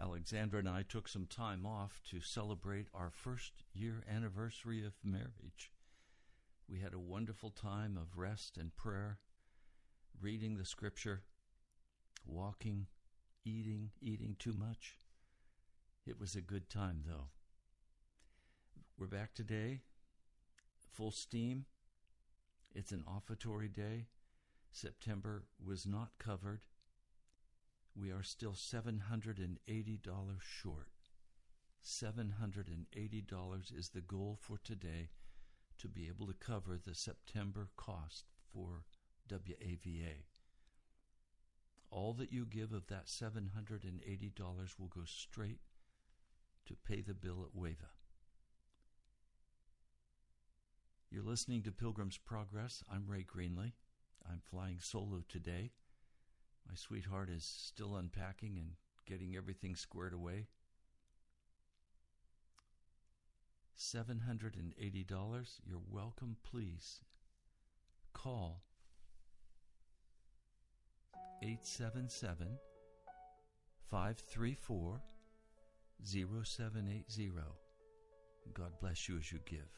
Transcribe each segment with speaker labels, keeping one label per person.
Speaker 1: Alexandra and I took some time off to celebrate our first year anniversary of marriage. We had a wonderful time of rest and prayer, reading the scripture, walking, eating, eating too much. It was a good time, though. We're back today, full steam. It's an offertory day. September was not covered we are still $780 short. $780 is the goal for today to be able to cover the September cost for WAVA. All that you give of that $780 will go straight to pay the bill at WAVA. You're listening to Pilgrim's Progress. I'm Ray Greenley. I'm flying solo today. My sweetheart is still unpacking and getting everything squared away. $780. You're welcome, please. Call 877 534 0780. God bless you as you give.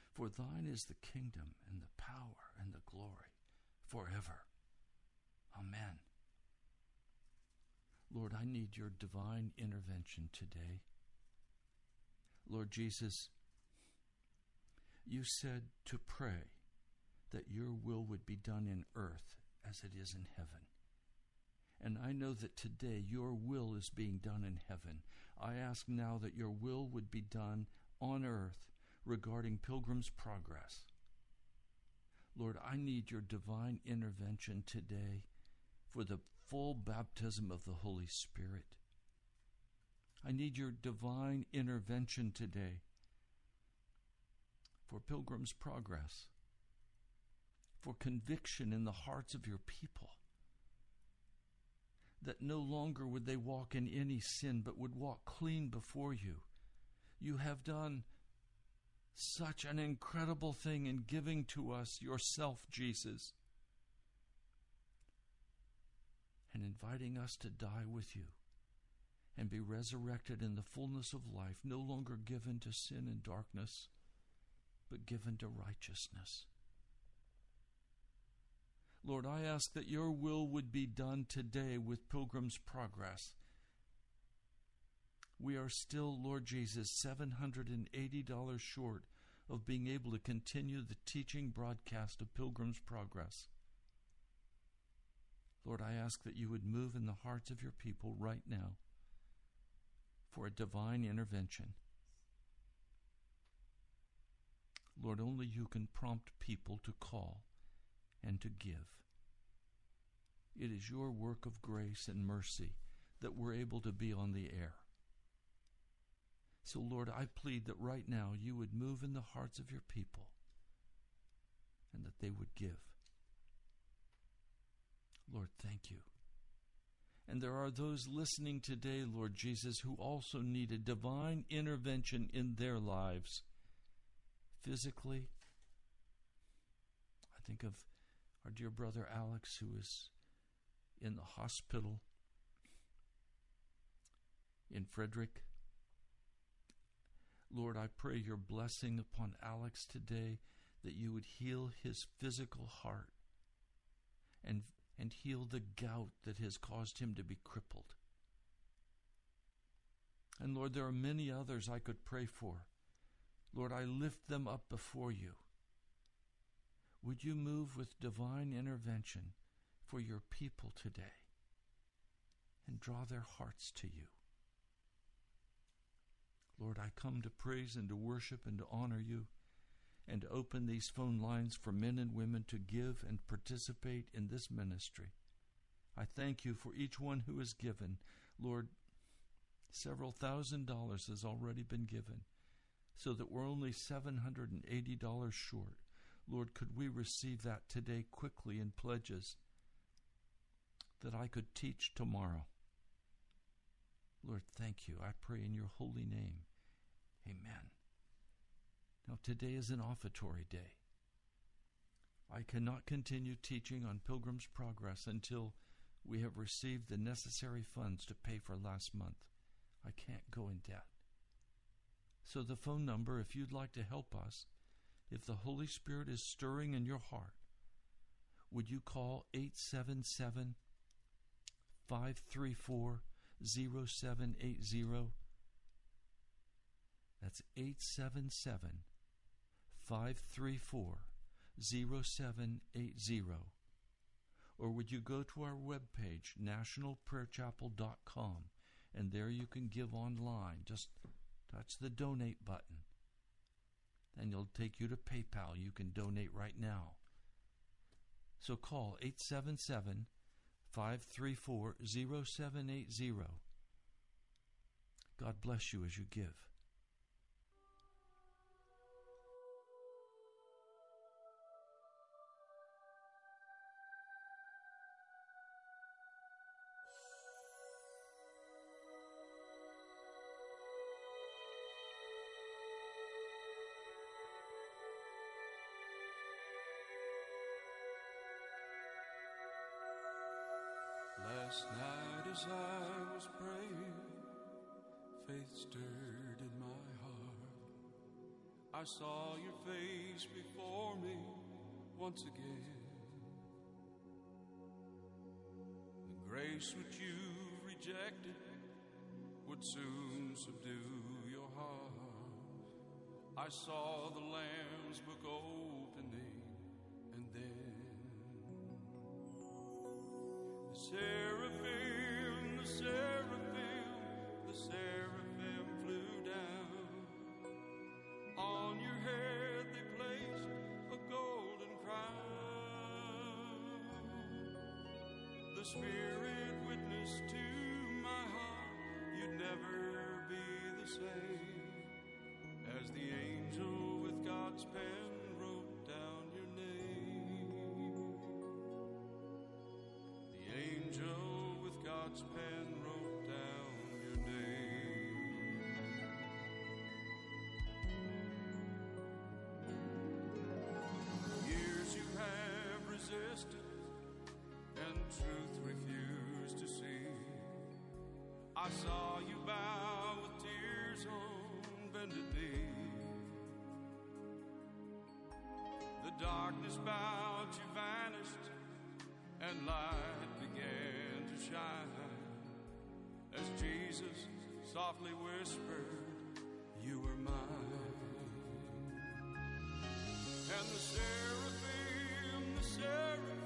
Speaker 1: For thine is the kingdom and the power and the glory forever. Amen. Lord, I need your divine intervention today. Lord Jesus, you said to pray that your will would be done in earth as it is in heaven. And I know that today your will is being done in heaven. I ask now that your will would be done on earth regarding Pilgrim's Progress. Lord, I need your divine intervention today for the full baptism of the Holy Spirit. I need your divine intervention today for Pilgrim's Progress, for conviction in the hearts of your people. That no longer would they walk in any sin, but would walk clean before you. You have done such an incredible thing in giving to us yourself, Jesus, and inviting us to die with you and be resurrected in the fullness of life, no longer given to sin and darkness, but given to righteousness. Lord, I ask that your will would be done today with Pilgrim's Progress we are still, Lord Jesus, $780 short of being able to continue the teaching broadcast of Pilgrim's Progress. Lord, I ask that you would move in the hearts of your people right now for a divine intervention. Lord, only you can prompt people to call and to give. It is your work of grace and mercy that we're able to be on the air. So, Lord, I plead that right now you would move in the hearts of your people and that they would give. Lord, thank you. And there are those listening today, Lord Jesus, who also need a divine intervention in their lives. Physically, I think of our dear brother Alex, who is in the hospital in Frederick. Lord, I pray your blessing upon Alex today that you would heal his physical heart and, and heal the gout that has caused him to be crippled. And Lord, there are many others I could pray for. Lord, I lift them up before you. Would you move with divine intervention for your people today and draw their hearts to you? Lord, I come to praise and to worship and to honor you and to open these phone lines for men and women to give and participate in this ministry. I thank you for each one who has given. Lord, several thousand dollars has already been given, so that we're only $780 short. Lord, could we receive that today quickly in pledges that I could teach tomorrow? Lord, thank you. I pray in your holy name. Amen. Now, today is an offertory day. I cannot continue teaching on Pilgrim's Progress until we have received the necessary funds to pay for last month. I can't go in debt. So, the phone number, if you'd like to help us, if the Holy Spirit is stirring in your heart, would you call 877 534 0780? That's 877 534 0780. Or would you go to our webpage, nationalprayerchapel.com, and there you can give online. Just touch the donate button. And it'll take you to PayPal. You can donate right now. So call 877 534 0780. God bless you as you give.
Speaker 2: Saw your face before me once again. The grace which you rejected would soon subdue your heart. I saw the Lamb's book opening, and then the Spirit witnessed to my heart you'd never be the same. As the angel with God's pen wrote down your name. The angel with God's pen wrote down your name. Years you have resisted and truth I saw you bow with tears on bended knee. The darkness bowed, you vanished, and light began to shine as Jesus softly whispered, You were mine. And the seraphim, the seraphim,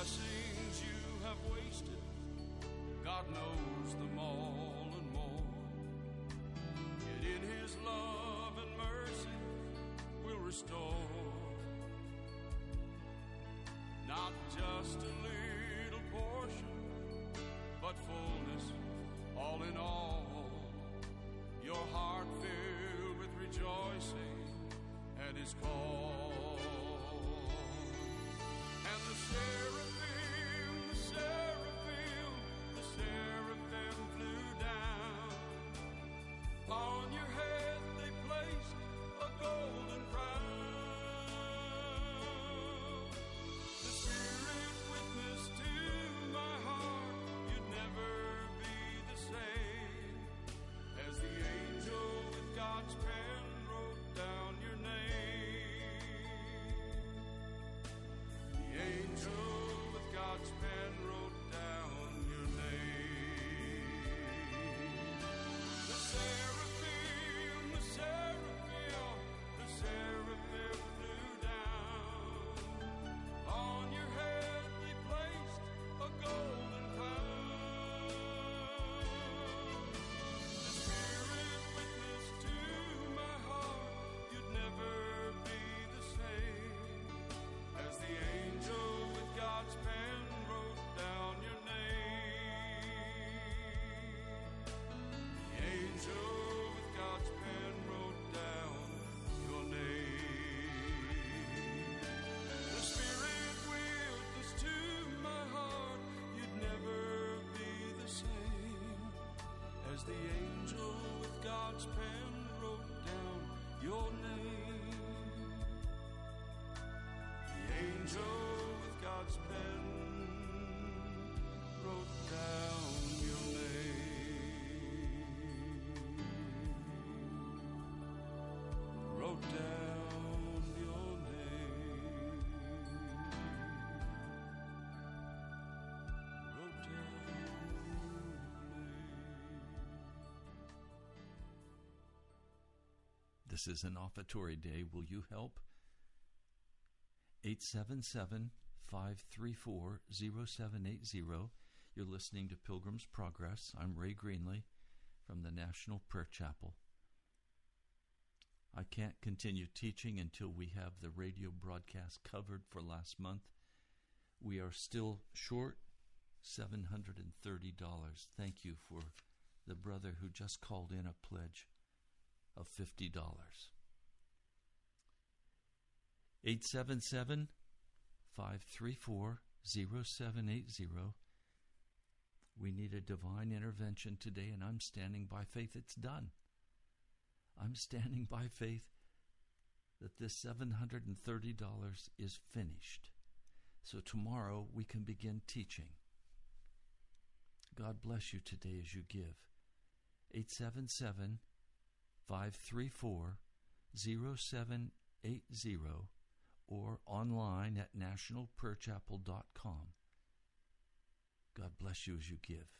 Speaker 2: Blessings you have wasted, God knows them all and more. Yet in His love and mercy will restore. Not just a little portion, but fullness, all in all. Your heart filled with rejoicing at His call. The angel with God's pen wrote down your name. The angel
Speaker 1: This is an offertory day. Will you help? 877 534 0780. You're listening to Pilgrim's Progress. I'm Ray Greenley from the National Prayer Chapel. I can't continue teaching until we have the radio broadcast covered for last month. We are still short $730. Thank you for the brother who just called in a pledge of $50. 877 534 0780. We need a divine intervention today, and I'm standing by faith it's done. I'm standing by faith that this $730 is finished. So tomorrow we can begin teaching. God bless you today as you give. 877 534 0780 or online at nationalprayerchapel.com. God bless you as you give.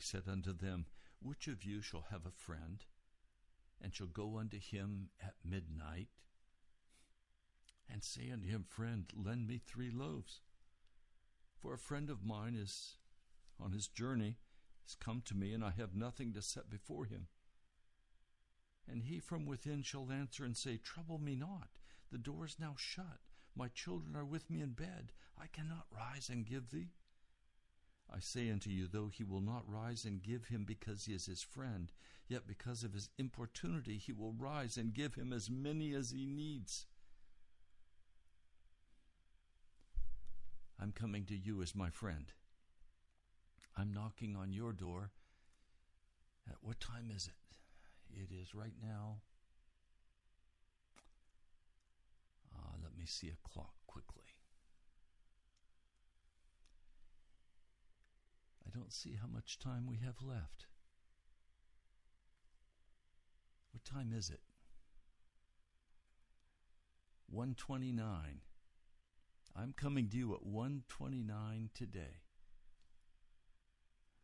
Speaker 1: Said unto them, Which of you shall have a friend, and shall go unto him at midnight, and say unto him, Friend, lend me three loaves? For a friend of mine is on his journey, has come to me, and I have nothing to set before him. And he from within shall answer and say, Trouble me not, the door is now shut, my children are with me in bed, I cannot rise and give thee. I say unto you, though he will not rise and give him because he is his friend, yet because of his importunity he will rise and give him as many as he needs. I'm coming to you as my friend. I'm knocking on your door. At what time is it? It is right now. Uh, let me see a clock quickly. I don't see how much time we have left. What time is it? 129. I'm coming to you at 129 today.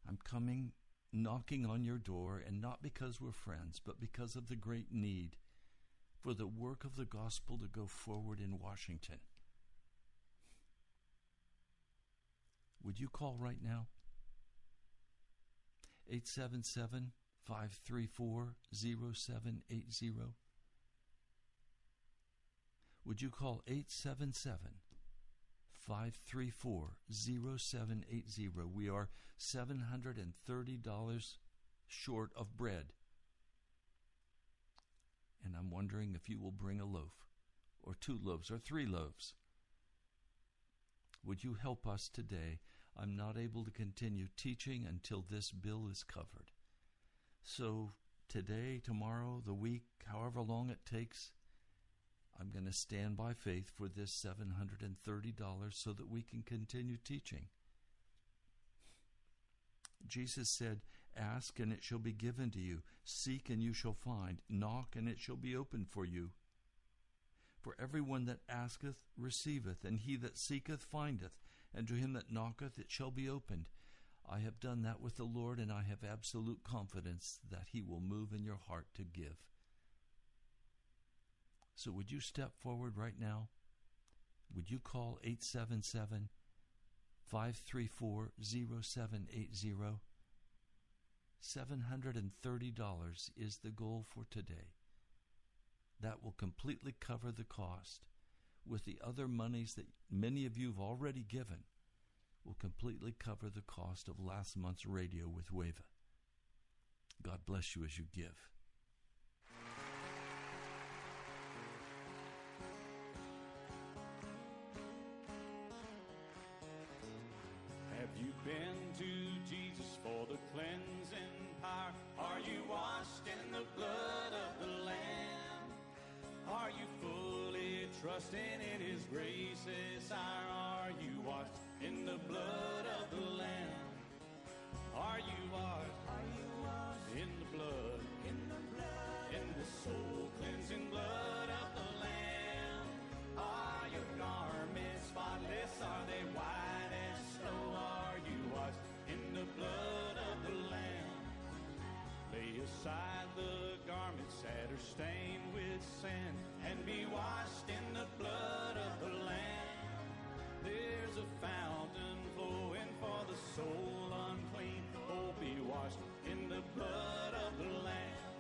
Speaker 1: I'm coming knocking on your door, and not because we're friends, but because of the great need for the work of the gospel to go forward in Washington. Would you call right now? 877 534 0780. Would you call 877 534 0780? We are $730 short of bread. And I'm wondering if you will bring a loaf, or two loaves, or three loaves. Would you help us today? I'm not able to continue teaching until this bill is covered. So, today, tomorrow, the week, however long it takes, I'm going to stand by faith for this $730 so that we can continue teaching. Jesus said, Ask and it shall be given to you. Seek and you shall find. Knock and it shall be opened for you. For everyone that asketh receiveth, and he that seeketh findeth, and to him that knocketh it shall be opened. I have done that with the Lord, and I have absolute confidence that he will move in your heart to give. So, would you step forward right now? Would you call 877 534 0780? $730 is the goal for today. That will completely cover the cost. With the other monies that many of you have already given, will completely cover the cost of last month's radio with WAVA. God bless you as you give.
Speaker 3: Trusting in His grace? Are you washed in the blood of the Lamb? Are you washed? Are you washed in the blood? In the blood? In the soul cleansing blood of the Lamb? Are your garments spotless? Are they white as snow? Are you washed in the blood of the Lamb? Lay aside the garments that are stained with sin and be washed in the blood of the Lamb. There's a fountain flowing for the soul unclean. Oh, be washed in the blood of the Lamb.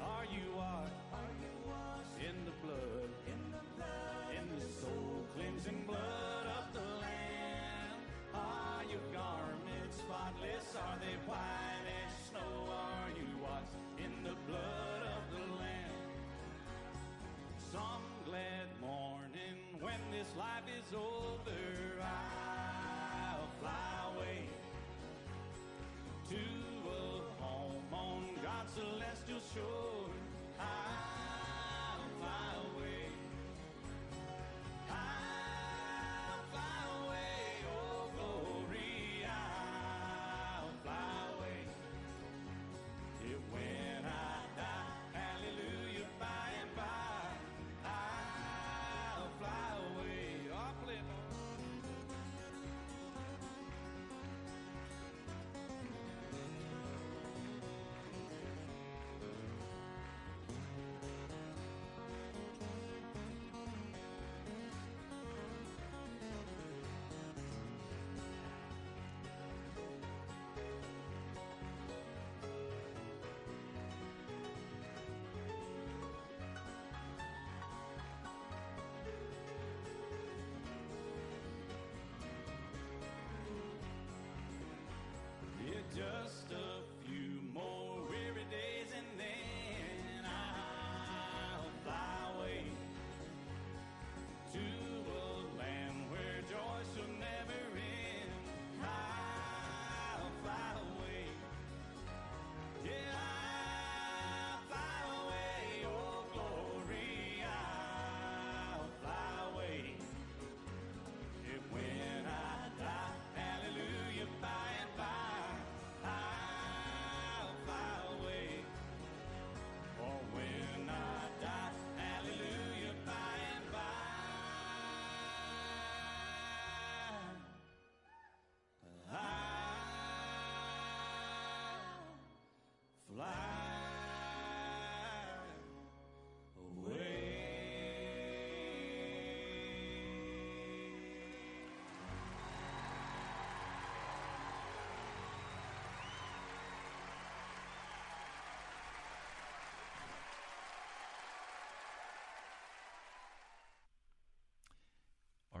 Speaker 3: Are you washed? This life is over, I'll fly away to a home on God's celestial shore.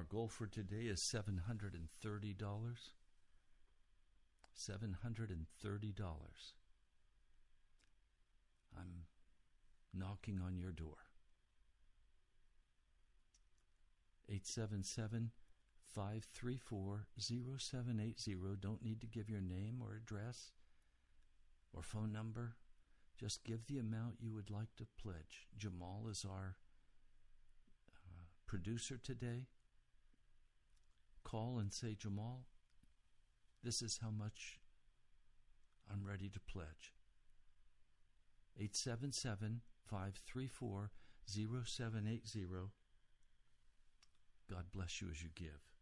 Speaker 1: Our goal for today is $730. $730. I'm knocking on your door. 877 534 0780. Don't need to give your name or address or phone number. Just give the amount you would like to pledge. Jamal is our uh, producer today. Call and say, Jamal, this is how much I'm ready to pledge. 877 534 0780. God bless you as you give.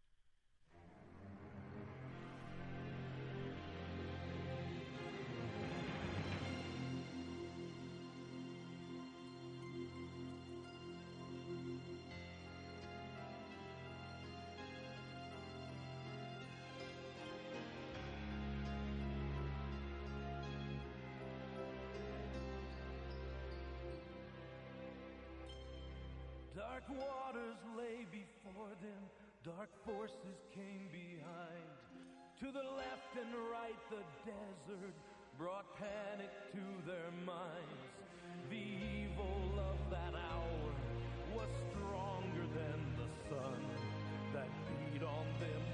Speaker 4: Dark waters lay before them, dark forces came behind. To the left and right, the desert brought panic to their minds. The evil of that hour was stronger than the sun that beat on them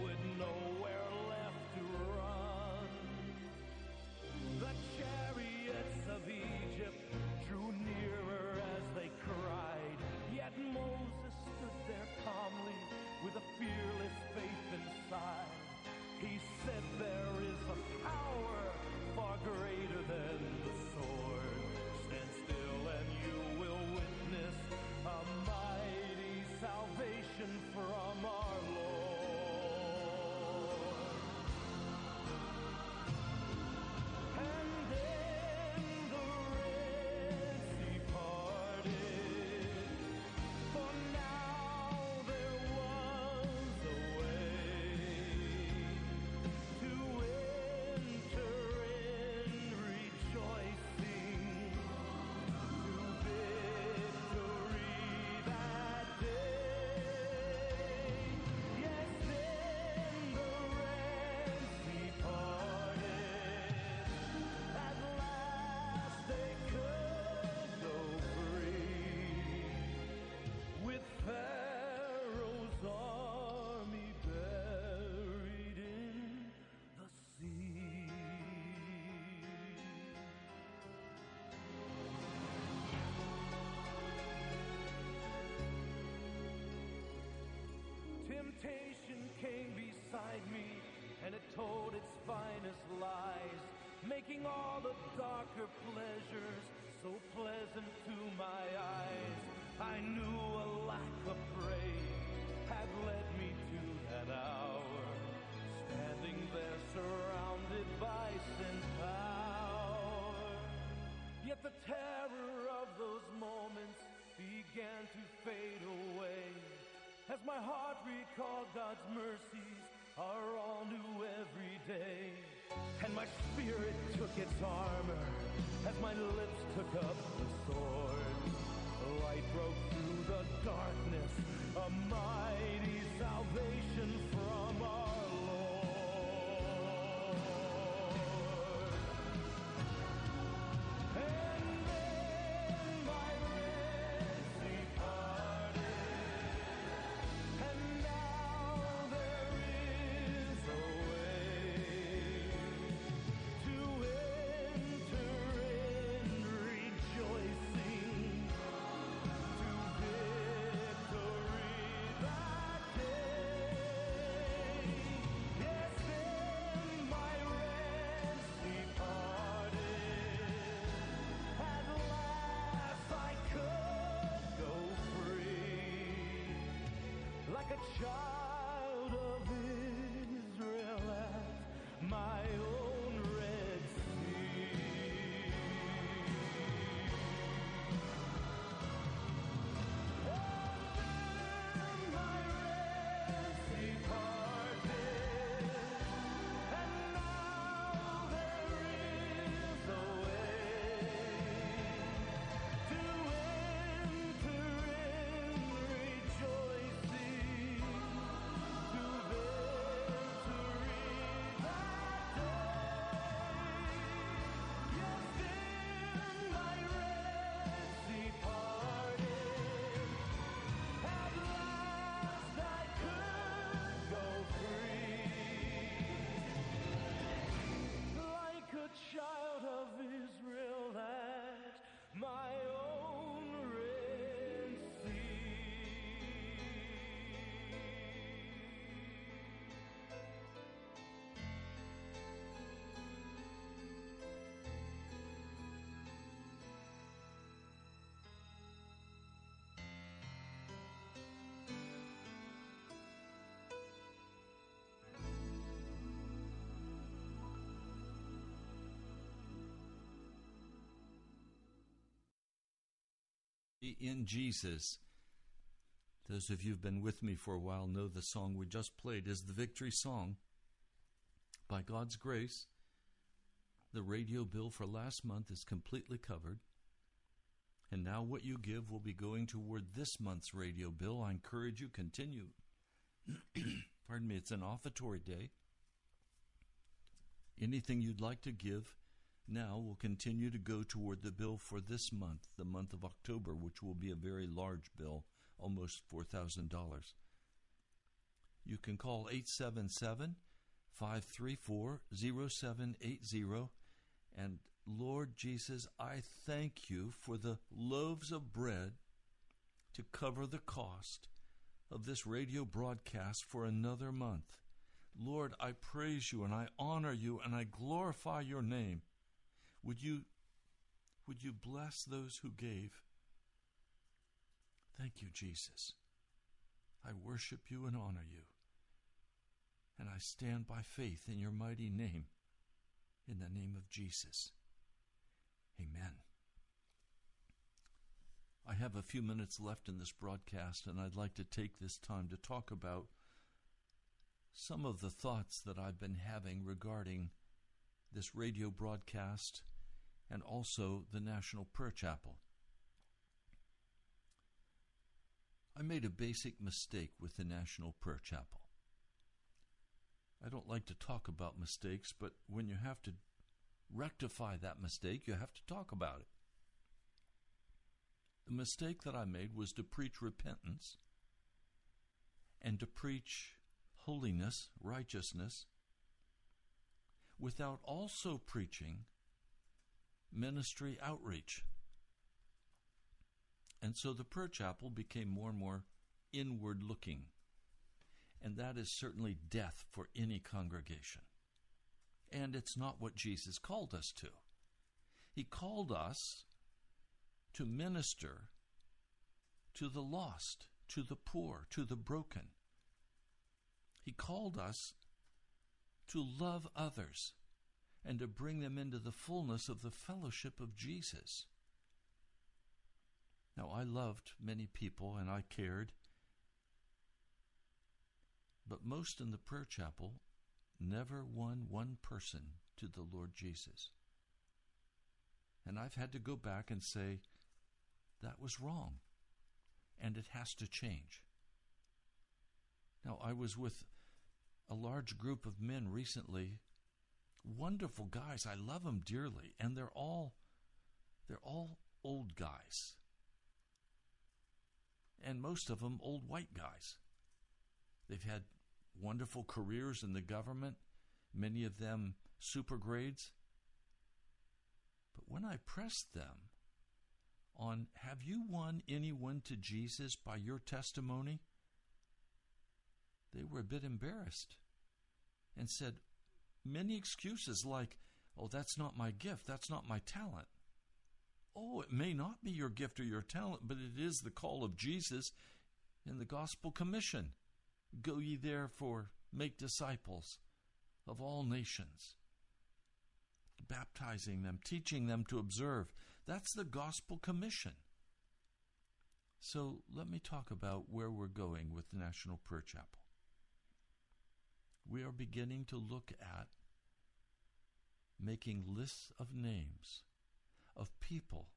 Speaker 4: Temptation came beside me and it told its finest lies, making all the darker pleasures so pleasant to my eyes. I knew a lack of praise had led me to that hour, standing there surrounded by sin's power. Yet the terror of those moments began to fade away as my heart recalled God's mercies are all new every day. And my spirit took its armor as my lips took up the sword. Light broke through the darkness, a mighty salvation a child in
Speaker 1: Jesus. Those of you who've been with me for a while know the song we just played is the victory song. By God's grace, the radio bill for last month is completely covered. And now what you give will be going toward this month's radio bill. I encourage you continue. Pardon me, it's an offertory day. Anything you'd like to give now we'll continue to go toward the bill for this month, the month of October, which will be a very large bill, almost $4,000. You can call 877 534 0780 and Lord Jesus, I thank you for the loaves of bread to cover the cost of this radio broadcast for another month. Lord, I praise you and I honor you and I glorify your name. Would you would you bless those who gave? Thank you, Jesus. I worship you and honor you. And I stand by faith in your mighty name. In the name of Jesus. Amen. I have a few minutes left in this broadcast, and I'd like to take this time to talk about some of the thoughts that I've been having regarding this radio broadcast and also the National Prayer Chapel. I made a basic mistake with the National Prayer Chapel. I don't like to talk about mistakes, but when you have to rectify that mistake, you have to talk about it. The mistake that I made was to preach repentance and to preach holiness, righteousness, without also preaching ministry outreach. And so the prayer chapel became more and more inward looking. And that is certainly death for any congregation. And it's not what Jesus called us to. He called us to minister to the lost, to the poor, to the broken. He called us to love others and to bring them into the fullness of the fellowship of Jesus. Now, I loved many people and I cared, but most in the prayer chapel never won one person to the Lord Jesus. And I've had to go back and say, that was wrong, and it has to change. Now, I was with a large group of men recently, wonderful guys. I love them dearly, and they're all they're all old guys. And most of them old white guys. They've had wonderful careers in the government, many of them super grades. But when I pressed them on, have you won anyone to Jesus by your testimony? They were a bit embarrassed and said many excuses like, oh, that's not my gift, that's not my talent. Oh, it may not be your gift or your talent, but it is the call of Jesus in the Gospel Commission. Go ye therefore, make disciples of all nations, baptizing them, teaching them to observe. That's the gospel commission. So let me talk about where we're going with the National Prayer Chapel. We are beginning to look at making lists of names of people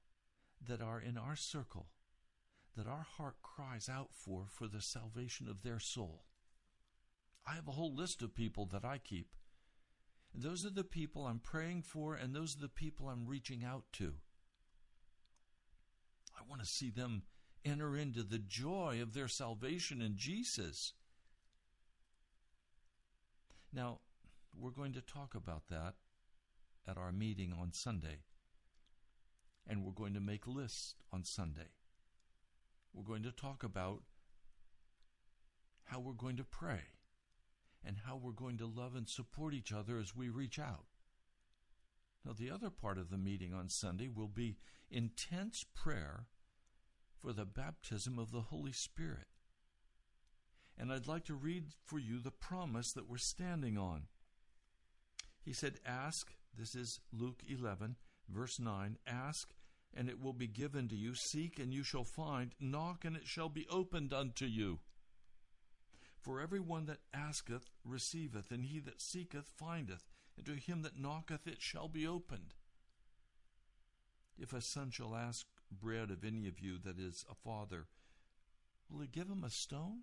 Speaker 1: that are in our circle that our heart cries out for for the salvation of their soul. I have a whole list of people that I keep. Those are the people I'm praying for, and those are the people I'm reaching out to. I want to see them enter into the joy of their salvation in Jesus. Now, we're going to talk about that at our meeting on Sunday. And we're going to make lists on Sunday we're going to talk about how we're going to pray and how we're going to love and support each other as we reach out. Now, the other part of the meeting on Sunday will be intense prayer for the baptism of the Holy Spirit. And I'd like to read for you the promise that we're standing on. He said, Ask, this is Luke 11, verse 9, ask and it will be given to you. Seek, and you shall find. Knock, and it shall be opened unto you. For every one that asketh receiveth, and he that seeketh findeth, and to him that knocketh it shall be opened. If a son shall ask bread of any of you that is a father, will he give him a stone?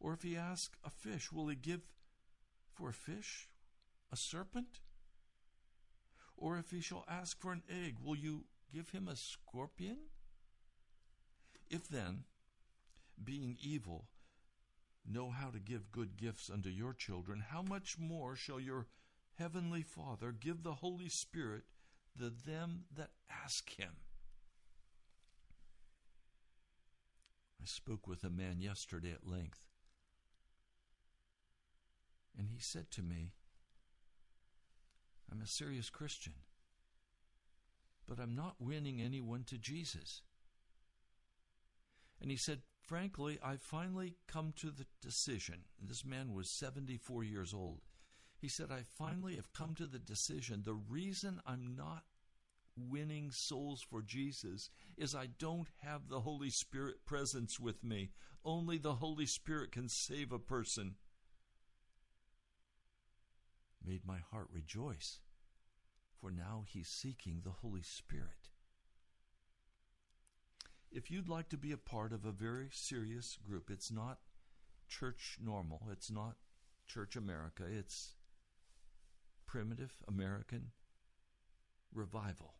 Speaker 1: Or if he ask a fish, will he give for a fish a serpent? Or if he shall ask for an egg, will you give him a scorpion? If then, being evil, know how to give good gifts unto your children, how much more shall your heavenly Father give the Holy Spirit to them that ask him? I spoke with a man yesterday at length, and he said to me, I'm a serious Christian, but I'm not winning anyone to Jesus. And he said, Frankly, I finally come to the decision. This man was 74 years old. He said, I finally have come to the decision. The reason I'm not winning souls for Jesus is I don't have the Holy Spirit presence with me. Only the Holy Spirit can save a person. Made my heart rejoice, for now he's seeking the Holy Spirit. If you'd like to be a part of a very serious group, it's not church normal, it's not church America, it's primitive American revival.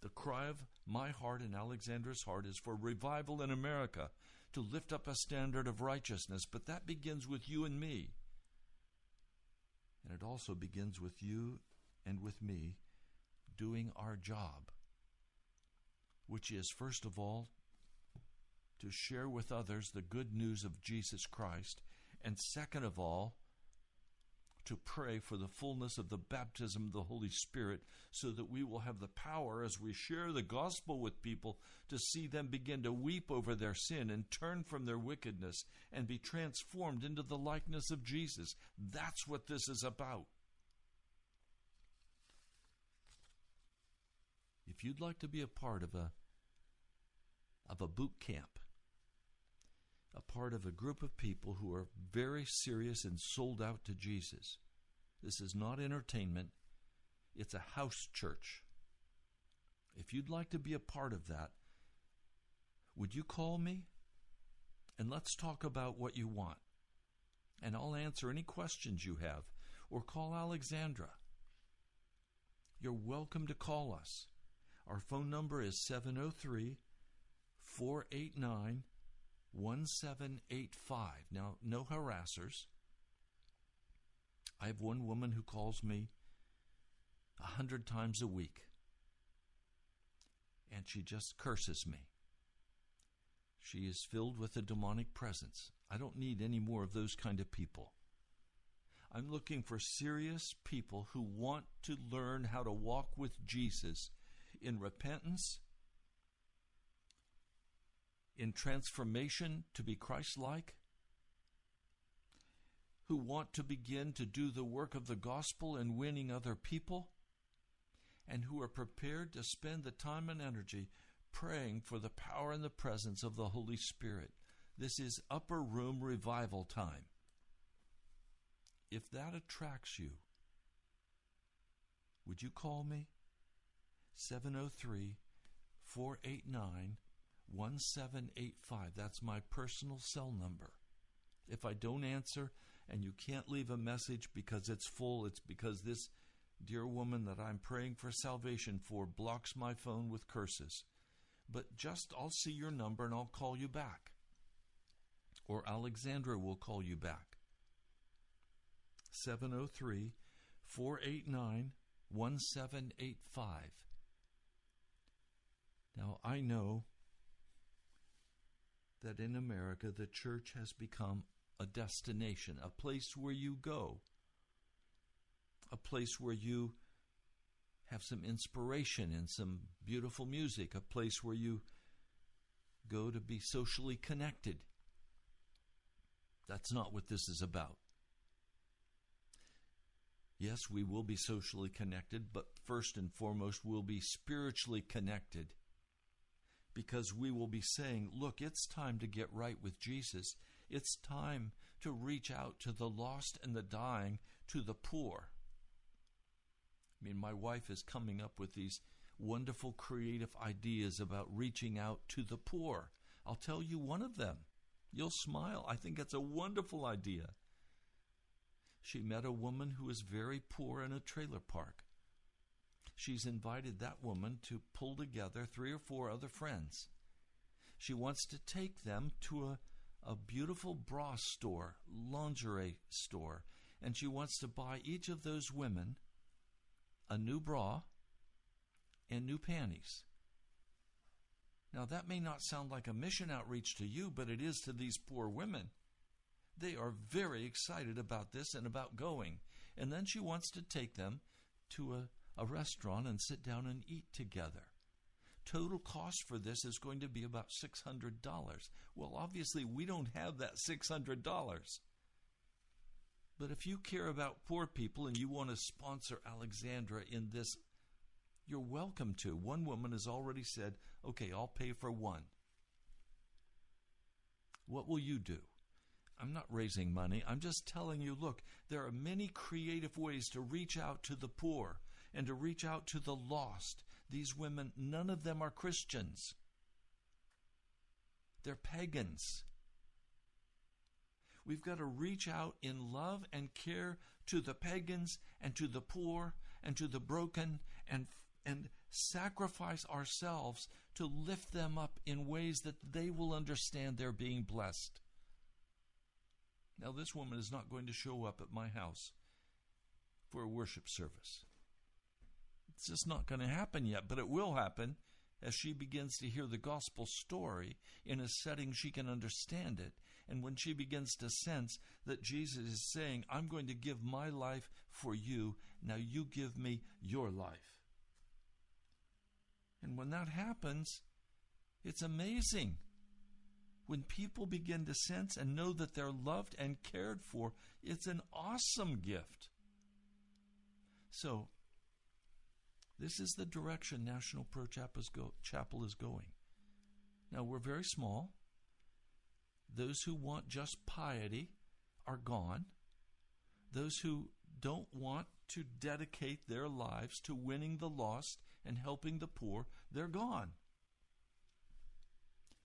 Speaker 1: The cry of my heart and Alexandra's heart is for revival in America, to lift up a standard of righteousness, but that begins with you and me. And it also begins with you and with me doing our job which is, first of all, to share with others the good news of Jesus Christ, and second of all, to pray for the fullness of the baptism of the Holy Spirit so that we will have the power as we share the gospel with people to see them begin to weep over their sin and turn from their wickedness and be transformed into the likeness of Jesus. That's what this is about. If you'd like to be a part of a of a boot camp, a part of a group of people who are very serious and sold out to Jesus. This is not entertainment, it's a house church. If you'd like to be a part of that, would you call me? And let's talk about what you want. And I'll answer any questions you have. Or call Alexandra. You're welcome to call us. Our phone number is 703 489 1785. Now, no harassers. I have one woman who calls me a hundred times a week, and she just curses me. She is filled with a demonic presence. I don't need any more of those kind of people. I'm looking for serious people who want to learn how to walk with Jesus in repentance in transformation to be Christ like, who want to begin to do the work of the gospel in winning other people, and who are prepared to spend the time and energy praying for the power and the presence of the Holy Spirit. This is upper room revival time. If that attracts you, would you call me? 703 489 1785. That's my personal cell number. If I don't answer and you can't leave a message because it's full, it's because this dear woman that I'm praying for salvation for blocks my phone with curses. But just I'll see your number and I'll call you back. Or Alexandra will call you back. 703 489 1785. Now, I know that in America the church has become a destination, a place where you go, a place where you have some inspiration and some beautiful music, a place where you go to be socially connected. That's not what this is about. Yes, we will be socially connected, but first and foremost, we'll be spiritually connected because we will be saying, Look, it's time to get right with Jesus. It's time to reach out to the lost and the dying, to the poor. I mean, my wife is coming up with these wonderful creative ideas about reaching out to the poor. I'll tell you one of them. You'll smile. I think it's a wonderful idea. She met a woman who was very poor in a trailer park. She's invited that woman to pull together three or four other friends. She wants to take them to a, a beautiful bra store, lingerie store, and she wants to buy each of those women a new bra and new panties. Now, that may not sound like a mission outreach to you, but it is to these poor women. They are very excited about this and about going. And then she wants to take them to a, a restaurant and sit down and eat together. Total cost for this is going to be about $600. Well, obviously, we don't have that $600. But if you care about poor people and you want to sponsor Alexandra in this, you're welcome to. One woman has already said, okay, I'll pay for one. What will you do? I'm not raising money. I'm just telling you look, there are many creative ways to reach out to the poor and to reach out to the lost. These women, none of them are Christians, they're pagans. We've got to reach out in love and care to the pagans and to the poor and to the broken and and sacrifice ourselves to lift them up in ways that they will understand they're being blessed. Now, this woman is not going to show up at my house for a worship service. It's just not going to happen yet, but it will happen as she begins to hear the gospel story in a setting she can understand it. And when she begins to sense that Jesus is saying, I'm going to give my life for you, now you give me your life. And when that happens, it's amazing when people begin to sense and know that they're loved and cared for, it's an awesome gift. So, this is the direction National Prayer Chapel is going. Now, we're very small. Those who want just piety are gone. Those who don't want to dedicate their lives to winning the lost and helping the poor, they're gone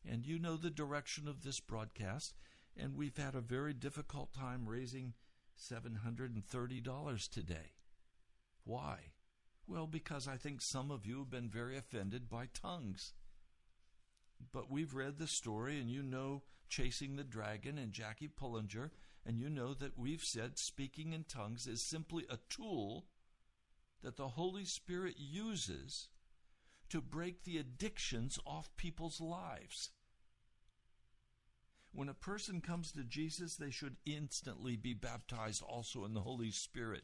Speaker 1: and you know the direction of this broadcast, and we've had a very difficult time raising $730 today. Why? Well, because I think some of you have been very offended by tongues. But we've read the story, and you know Chasing the Dragon and Jackie Pullinger, and you know that we've said speaking in tongues is simply a tool that the Holy Spirit uses to break the addictions off people's lives. When a person comes to Jesus, they should instantly be baptized also in the Holy Spirit.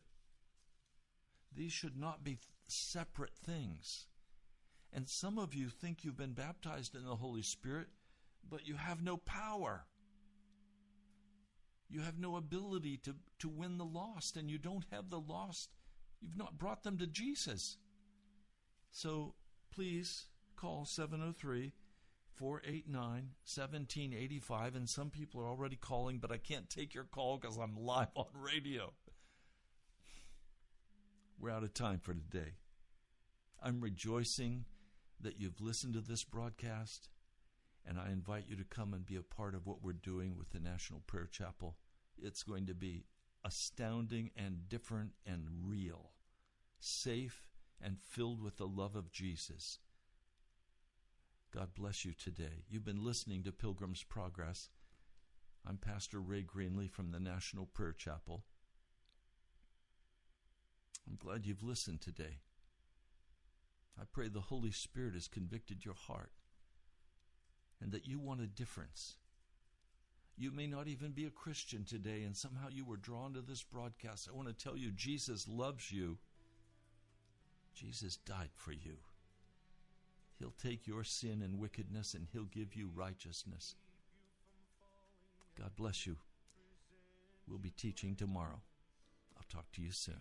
Speaker 1: These should not be separate things. And some of you think you've been baptized in the Holy Spirit, but you have no power. You have no ability to, to win the lost, and you don't have the lost. You've not brought them to Jesus. So please call 703 489 1785. And some people are already calling, but I can't take your call because I'm live on radio. We're out of time for today. I'm rejoicing that you've listened to this broadcast, and I invite you to come and be a part of what we're doing with the National Prayer Chapel. It's going to be astounding and different and real, safe and filled with the love of Jesus. God bless you today. You've been listening to Pilgrim's Progress. I'm Pastor Ray Greenley from the National Prayer Chapel. I'm glad you've listened today. I pray the Holy Spirit has convicted your heart and that you want a difference. You may not even be a Christian today, and somehow you were drawn to this broadcast. I want to tell you, Jesus loves you. Jesus died for you. He'll take your sin and wickedness and He'll give you righteousness. God bless you. We'll be teaching tomorrow. I'll talk to you soon.